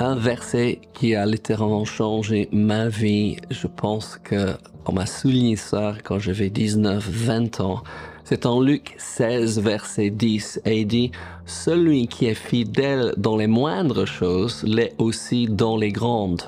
un verset qui a littéralement changé ma vie. Je pense que on m'a souligné ça quand j'avais 19, 20 ans. C'est en Luc 16, verset 10, et il dit, Celui qui est fidèle dans les moindres choses l'est aussi dans les grandes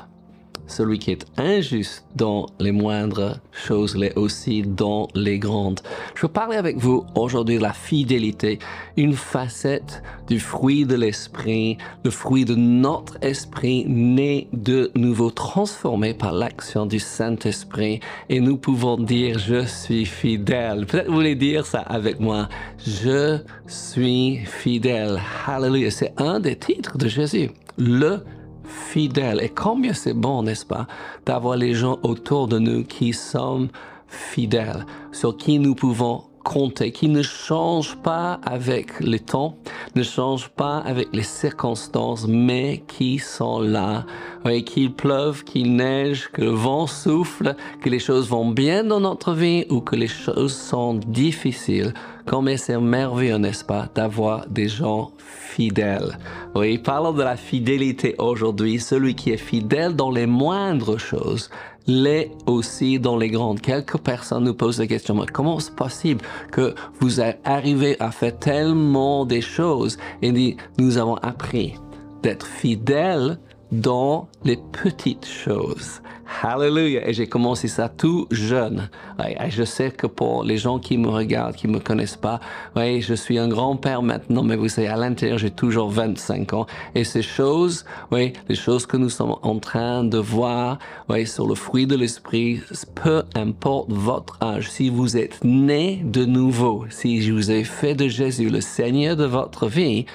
celui qui est injuste dans les moindres choses l'est aussi dans les grandes. Je veux parler avec vous aujourd'hui de la fidélité, une facette du fruit de l'esprit, le fruit de notre esprit né de nouveau, transformé par l'action du Saint-Esprit. Et nous pouvons dire, je suis fidèle. Peut-être vous voulez dire ça avec moi. Je suis fidèle. Hallelujah. C'est un des titres de Jésus. Le fidèle. Et combien c'est bon, n'est-ce pas, d'avoir les gens autour de nous qui sont fidèles, sur qui nous pouvons compter, qui ne changent pas avec le temps, ne changent pas avec les circonstances, mais qui sont là. Oui, qu'il pleuve, qu'il neige, que le vent souffle, que les choses vont bien dans notre vie ou que les choses sont difficiles. Comme c'est merveilleux, n'est-ce pas, d'avoir des gens fidèles. Oui, parlons de la fidélité aujourd'hui. Celui qui est fidèle dans les moindres choses l'est aussi dans les grandes. Quelques personnes nous posent la question, comment c'est possible que vous arrivez à faire tellement des choses? Et nous avons appris d'être fidèles dans les petites choses. Hallelujah. Et j'ai commencé ça tout jeune. Et je sais que pour les gens qui me regardent, qui me connaissent pas, je suis un grand-père maintenant, mais vous savez, à l'intérieur, j'ai toujours 25 ans. Et ces choses, les choses que nous sommes en train de voir, sur le fruit de l'esprit, peu importe votre âge, si vous êtes né de nouveau, si je vous ai fait de Jésus le Seigneur de votre vie,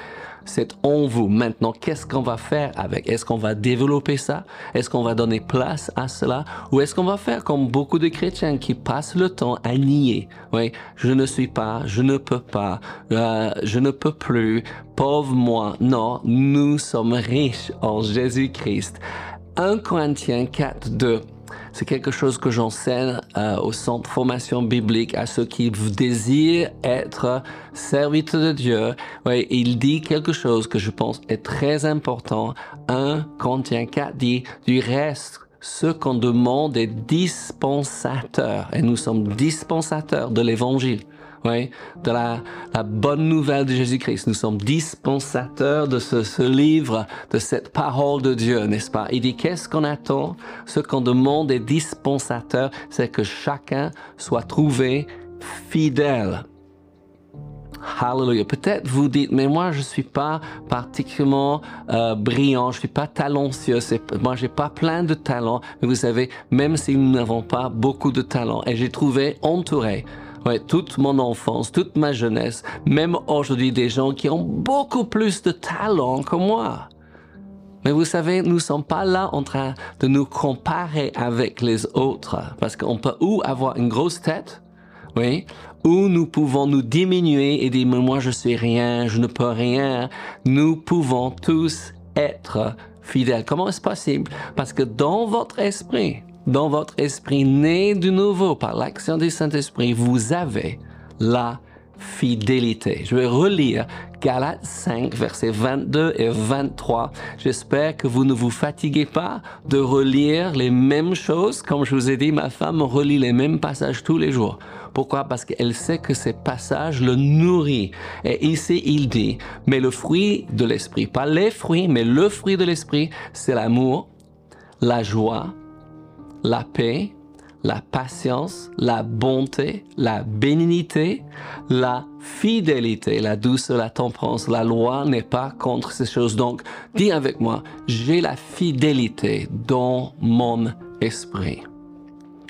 c'est en vous. Maintenant, qu'est-ce qu'on va faire avec? Est-ce qu'on va développer ça? Est-ce qu'on va donner place à cela? Ou est-ce qu'on va faire comme beaucoup de chrétiens qui passent le temps à nier? Oui, je ne suis pas, je ne peux pas, euh, je ne peux plus, pauvre moi. Non, nous sommes riches en Jésus-Christ. 1 Corinthiens 4, 2 c'est quelque chose que j'enseigne euh, au centre formation biblique à ceux qui désirent être serviteurs de Dieu. Ouais, il dit quelque chose que je pense est très important. 1 Corinthiens 4 dit, du reste, ce qu'on demande est dispensateur. Et nous sommes dispensateurs de l'évangile de la, bonne nouvelle de Jésus-Christ. Nous sommes dispensateurs de ce, livre, de cette parole de Dieu, n'est-ce pas? Il dit, qu'est-ce qu'on attend? Ce qu'on demande est dispensateur, c'est que chacun soit trouvé fidèle. Hallelujah. Peut-être vous dites, mais moi je suis pas particulièrement euh, brillant, je suis pas talentueux, moi j'ai pas plein de talents, mais vous savez, même si nous n'avons pas beaucoup de talents, et j'ai trouvé entouré ouais, toute mon enfance, toute ma jeunesse, même aujourd'hui des gens qui ont beaucoup plus de talent que moi. Mais vous savez, nous ne sommes pas là en train de nous comparer avec les autres, parce qu'on peut ou avoir une grosse tête, oui, ou nous pouvons nous diminuer et dire, mais moi je suis rien, je ne peux rien. Nous pouvons tous être fidèles. Comment est-ce possible? Parce que dans votre esprit, dans votre esprit né de nouveau par l'action du Saint-Esprit, vous avez la fidélité. Je vais relire Galates 5, versets 22 et 23. J'espère que vous ne vous fatiguez pas de relire les mêmes choses. Comme je vous ai dit, ma femme relit les mêmes passages tous les jours. Pourquoi? Parce qu'elle sait que ces passages le nourrissent. Et ici, il dit, mais le fruit de l'esprit, pas les fruits, mais le fruit de l'esprit, c'est l'amour, la joie, la paix, la patience, la bonté, la bénignité, la fidélité, la douceur, la tempérance. La loi n'est pas contre ces choses. Donc, dis avec moi, j'ai la fidélité dans mon esprit.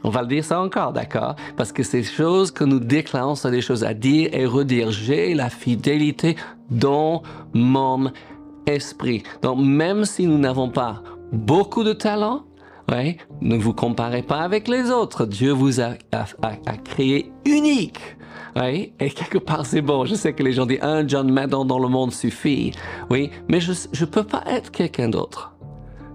On va le dire ça encore, d'accord? Parce que ces choses que nous déclarons sont des choses à dire et redire. J'ai la fidélité dans mon esprit. Donc, même si nous n'avons pas beaucoup de talent, Ouais, ne vous comparez pas avec les autres. Dieu vous a, créé unique. Oui, et quelque part c'est bon. Je sais que les gens disent un John Madden dans le monde suffit. Oui, mais je ne peux pas être quelqu'un d'autre.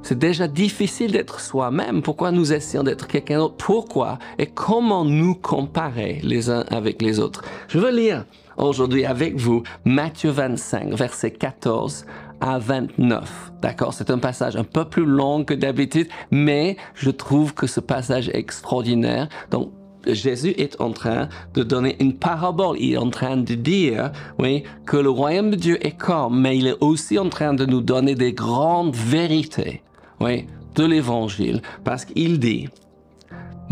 C'est déjà difficile d'être soi-même. Pourquoi nous essayons d'être quelqu'un d'autre? Pourquoi? Et comment nous comparer les uns avec les autres? Je veux lire aujourd'hui avec vous Matthieu 25, verset 14 à 29. D'accord? C'est un passage un peu plus long que d'habitude, mais je trouve que ce passage est extraordinaire. Donc, Jésus est en train de donner une parabole. Il est en train de dire, oui, que le royaume de Dieu est comme, mais il est aussi en train de nous donner des grandes vérités, oui, de l'évangile. Parce qu'il dit,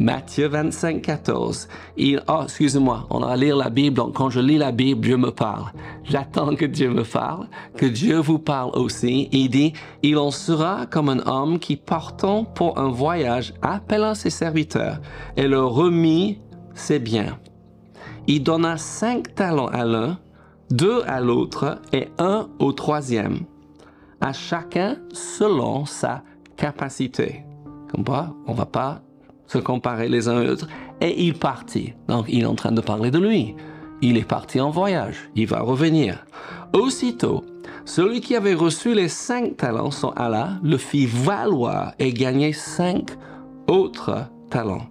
Matthieu 25, 14. Il, oh, excusez-moi, on va lire la Bible. Donc, quand je lis la Bible, Dieu me parle. J'attends que Dieu me parle, que Dieu vous parle aussi. Il dit, il en sera comme un homme qui partant pour un voyage appelant ses serviteurs et leur remit ses biens. Il donna cinq talents à l'un, deux à l'autre et un au troisième, à chacun selon sa capacité. Comme quoi, on va pas se comparer les uns aux autres. Et il partit. Donc il est en train de parler de lui. Il est parti en voyage. Il va revenir. Aussitôt, celui qui avait reçu les cinq talents s'en alla, le fit valoir et gagner cinq autres talents.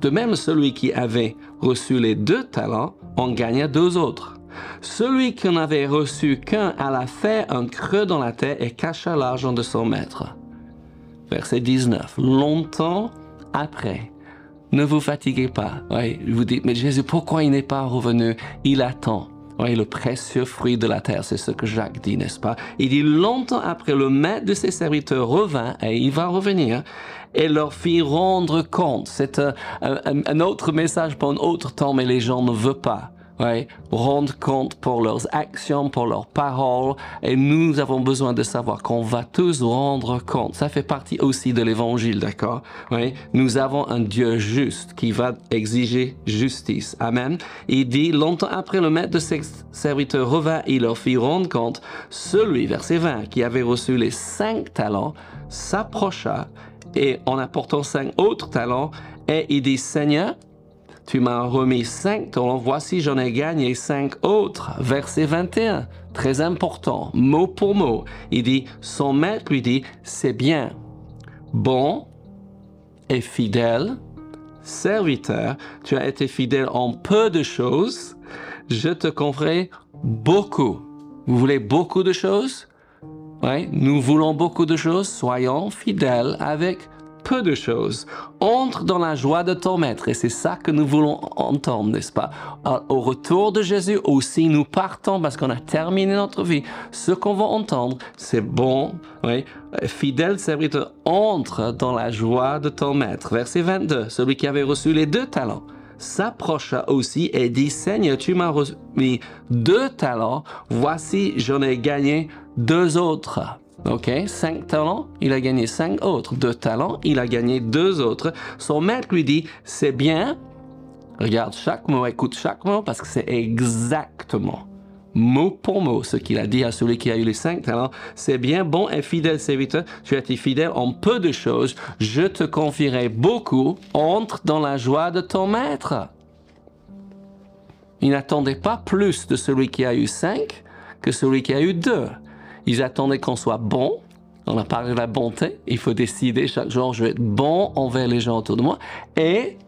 De même, celui qui avait reçu les deux talents en gagna deux autres. Celui qui n'avait reçu qu'un alla faire un creux dans la terre et cacha l'argent de son maître. Verset 19. Longtemps après. Ne vous fatiguez pas. Oui, vous dites, mais Jésus, pourquoi il n'est pas revenu? Il attend. Oui, le précieux fruit de la terre, c'est ce que Jacques dit, n'est-ce pas? Il dit, longtemps après, le maître de ses serviteurs revint, et il va revenir, et leur fit rendre compte. C'est un, un, autre message pour un autre temps, mais les gens ne veulent pas ouais, rendre compte pour leurs actions, pour leurs paroles. Et nous avons besoin de savoir qu'on va tous rendre compte. Ça fait partie aussi de l'évangile, d'accord? Nous avons un Dieu juste qui va exiger justice. Amen. Il dit, longtemps après le maître de ses serviteurs revint, il leur fit rendre compte. Celui, verset 20, qui avait reçu les cinq talents, s'approcha et en apportant cinq autres talents, et il dit, Seigneur, tu m'as remis cinq talents, voici j'en ai gagné cinq autres. Verset 21, très important, mot pour mot. Il dit, son maître lui dit, c'est bien, bon et fidèle, serviteur, tu as été fidèle en peu de choses, je te confierai beaucoup. Vous voulez beaucoup de choses? Oui, nous voulons beaucoup de choses, soyons fidèles avec peu de choses. Entre dans la joie de ton maître. Et c'est ça que nous voulons entendre, n'est-ce pas? Au retour de Jésus aussi, nous partons parce qu'on a terminé notre vie. Ce qu'on va entendre, c'est bon, oui. Fidèle serviteur, entre dans la joie de ton maître. Verset 22. Celui qui avait reçu les deux talents s'approcha aussi et dit, Seigneur, tu m'as remis deux talents, voici j'en ai gagné deux autres. OK? Cinq talents, il a gagné cinq autres. Deux talents, il a gagné deux autres. Son maître lui dit, c'est bien. Regarde chaque mot, écoute chaque mot parce que c'est exactement mot pour mot ce qu'il a dit à celui qui a eu les cinq talents. C'est bien, bon et fidèle serviteur, tu as été fidèle en peu de choses, je te confierai beaucoup, entre dans la joie de ton maître. Il n'attendait pas plus de celui qui a eu cinq que celui qui a eu deux. Ils attendaient qu'on soit bon. On a parlé de la bonté. Il faut décider chaque jour, je vais être bon envers les gens autour de moi. Et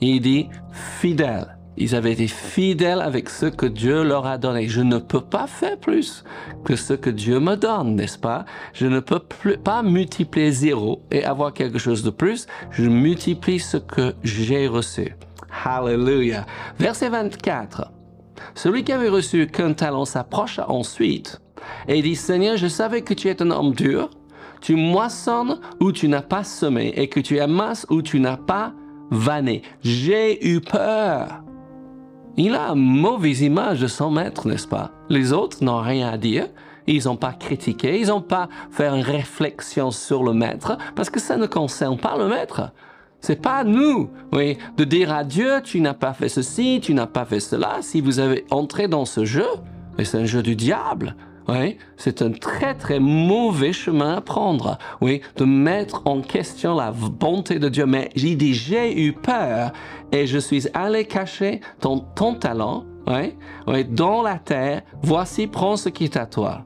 il dit fidèle. Ils avaient été fidèles avec ce que Dieu leur a donné. Je ne peux pas faire plus que ce que Dieu me donne, n'est-ce pas? Je ne peux pas multiplier zéro et avoir quelque chose de plus. Je multiplie ce que j'ai reçu. Hallelujah. Verset 24. Celui qui avait reçu qu'un talent s'approcha ensuite et dit, Seigneur, je savais que tu es un homme dur, tu moissonnes où tu n'as pas semé et que tu amasses où tu n'as pas vanné. J'ai eu peur. Il a une mauvaise image de son maître, n'est-ce pas? Les autres n'ont rien à dire. Ils n'ont pas critiqué, ils n'ont pas fait une réflexion sur le maître, parce que ça ne concerne pas le maître. C'est pas nous, oui, de dire à Dieu, tu n'as pas fait ceci, tu n'as pas fait cela. Si vous avez entré dans ce jeu, et c'est un jeu du diable, c'est un très très mauvais chemin à prendre. Oui, de mettre en question la bonté de Dieu. Mais j'ai dit, j'ai eu peur et je suis allé cacher ton, ton talent, oui, dans la terre. Voici, prends ce qui est à toi.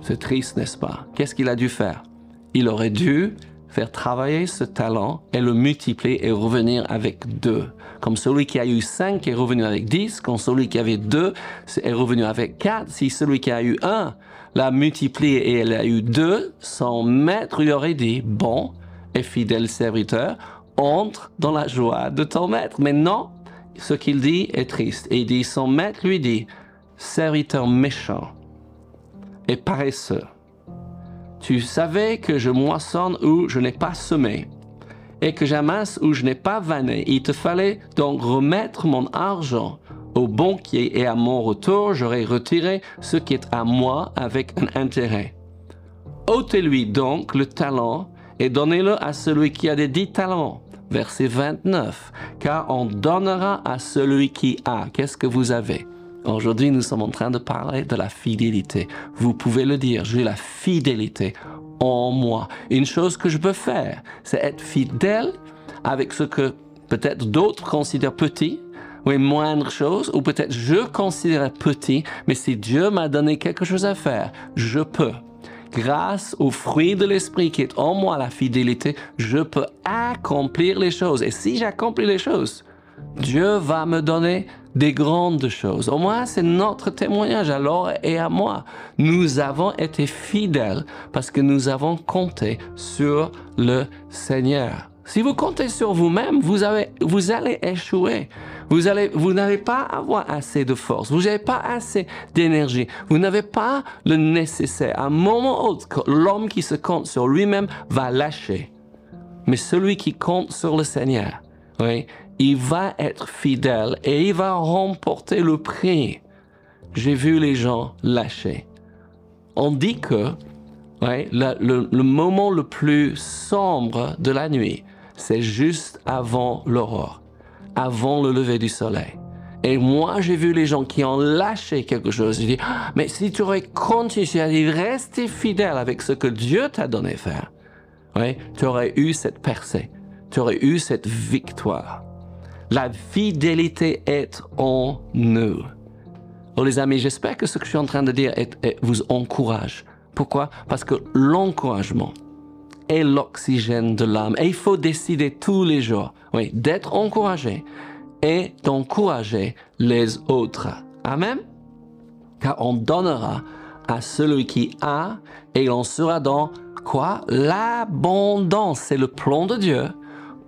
C'est triste, n'est-ce pas? Qu'est-ce qu'il a dû faire? Il aurait dû faire travailler ce talent et le multiplier et revenir avec deux. Comme celui qui a eu cinq est revenu avec dix, comme celui qui avait deux est revenu avec quatre. Si celui qui a eu un l'a multiplié et elle a eu deux, son maître lui aurait dit, bon et fidèle serviteur, entre dans la joie de ton maître. Mais non, ce qu'il dit est triste. Et il dit, son maître lui dit, serviteur méchant et paresseux. Tu savais que je moissonne où je n'ai pas semé et que j'amasse où je n'ai pas vanné. Il te fallait donc remettre mon argent au banquier et à mon retour, j'aurais retiré ce qui est à moi avec un intérêt. ôtez-lui donc le talent et donnez-le à celui qui a des dix talents. Verset 29. Car on donnera à celui qui a. Qu'est-ce que vous avez? Aujourd'hui, nous sommes en train de parler de la fidélité. Vous pouvez le dire, j'ai la fidélité en moi. Une chose que je peux faire, c'est être fidèle avec ce que peut-être d'autres considèrent petit, ou moindre chose, ou peut-être je considère petit, mais si Dieu m'a donné quelque chose à faire, je peux. Grâce au fruit de l'esprit qui est en moi, la fidélité, je peux accomplir les choses. Et si j'accomplis les choses, Dieu va me donner des grandes choses. Au moins, c'est notre témoignage alors et à moi. Nous avons été fidèles parce que nous avons compté sur le Seigneur. Si vous comptez sur vous-même, vous, vous allez échouer. Vous allez, vous pas assez de force. Vous n'avez pas assez d'énergie. Vous n'avez pas le nécessaire. À un moment ou autre, l'homme qui se compte sur lui-même va lâcher. Mais celui qui compte sur le Seigneur, oui, il va être fidèle et il va remporter le prix. J'ai vu les gens lâcher. On dit que le, moment le plus sombre de la nuit, c'est juste avant l'aurore, avant le lever du soleil. Et moi, j'ai vu les gens qui ont lâché quelque chose. Je dis, ah, mais si tu aurais continué, resté fidèle avec ce que Dieu t'a donné faire, tu aurais eu cette percée, tu aurais eu cette victoire. La fidélité est en nous. Oh les amis, j'espère que ce que je suis en train de dire vous encourage. Pourquoi? Parce que l'encouragement est l'oxygène de l'âme. Et il faut décider tous les jours, oui, d'être encouragé et d'encourager les autres. Amen? Car on donnera à celui qui a et on sera dans quoi? L'abondance. C'est le plan de Dieu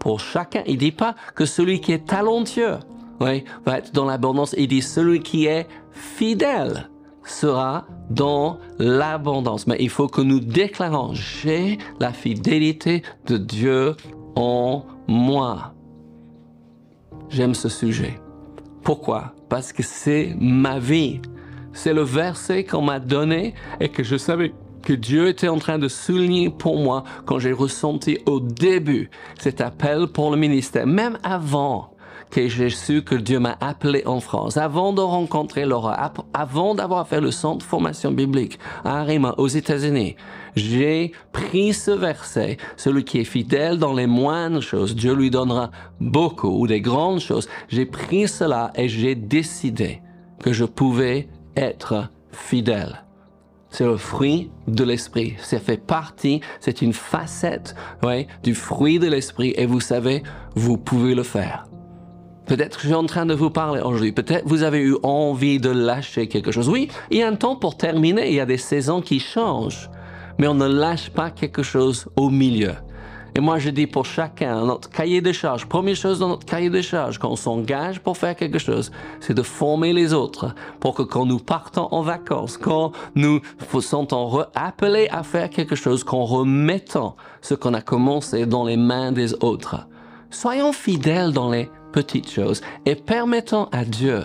pour chacun. Il dit pas que celui qui est talentueux oui, va être dans l'abondance. Il dit celui qui est fidèle sera dans l'abondance. Mais il faut que nous déclarons, j'ai la fidélité de Dieu en moi. J'aime ce sujet. Pourquoi? Parce que c'est ma vie. C'est le verset qu'on m'a donné et que je savais que Dieu était en train de souligner pour moi quand j'ai ressenti au début cet appel pour le ministère, même avant que j'ai su que Dieu m'a appelé en France, avant de rencontrer Laura, avant d'avoir fait le centre de formation biblique à Arima aux États-Unis. J'ai pris ce verset, celui qui est fidèle dans les moindres choses, Dieu lui donnera beaucoup ou des grandes choses. J'ai pris cela et j'ai décidé que je pouvais être fidèle. C'est le fruit de l'esprit. Ça fait partie, c'est une facette ouais, du fruit de l'esprit. Et vous savez, vous pouvez le faire. Peut-être que je suis en train de vous parler aujourd'hui. Peut-être vous avez eu envie de lâcher quelque chose. Oui, il y a un temps pour terminer. Il y a des saisons qui changent. Mais on ne lâche pas quelque chose au milieu. Et moi, je dis pour chacun, notre cahier de charges, première chose dans notre cahier de charges, quand on s'engage pour faire quelque chose, c'est de former les autres pour que quand nous partons en vacances, quand nous sentons appelés à faire quelque chose, qu'on remettons ce qu'on a commencé dans les mains des autres. Soyons fidèles dans les petites choses et permettons à Dieu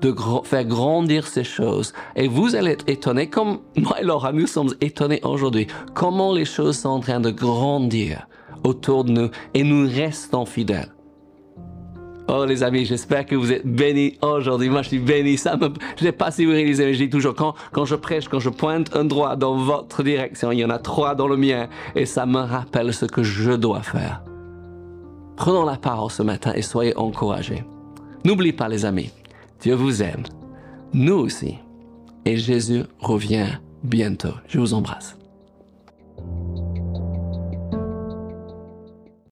de faire grandir ces choses. Et vous allez être étonnés, comme moi et Laura, nous sommes étonnés aujourd'hui, comment les choses sont en train de grandir autour de nous et nous restons fidèles. Oh les amis, j'espère que vous êtes bénis aujourd'hui. Moi, je suis béni. Ça me, je sais pas si vous réalisez, mais je dis toujours quand, quand je prêche, quand je pointe un droit dans votre direction, il y en a trois dans le mien, et ça me rappelle ce que je dois faire. Prenons la parole ce matin et soyez encouragés. N'oubliez pas les amis, Dieu vous aime, nous aussi, et Jésus revient bientôt. Je vous embrasse.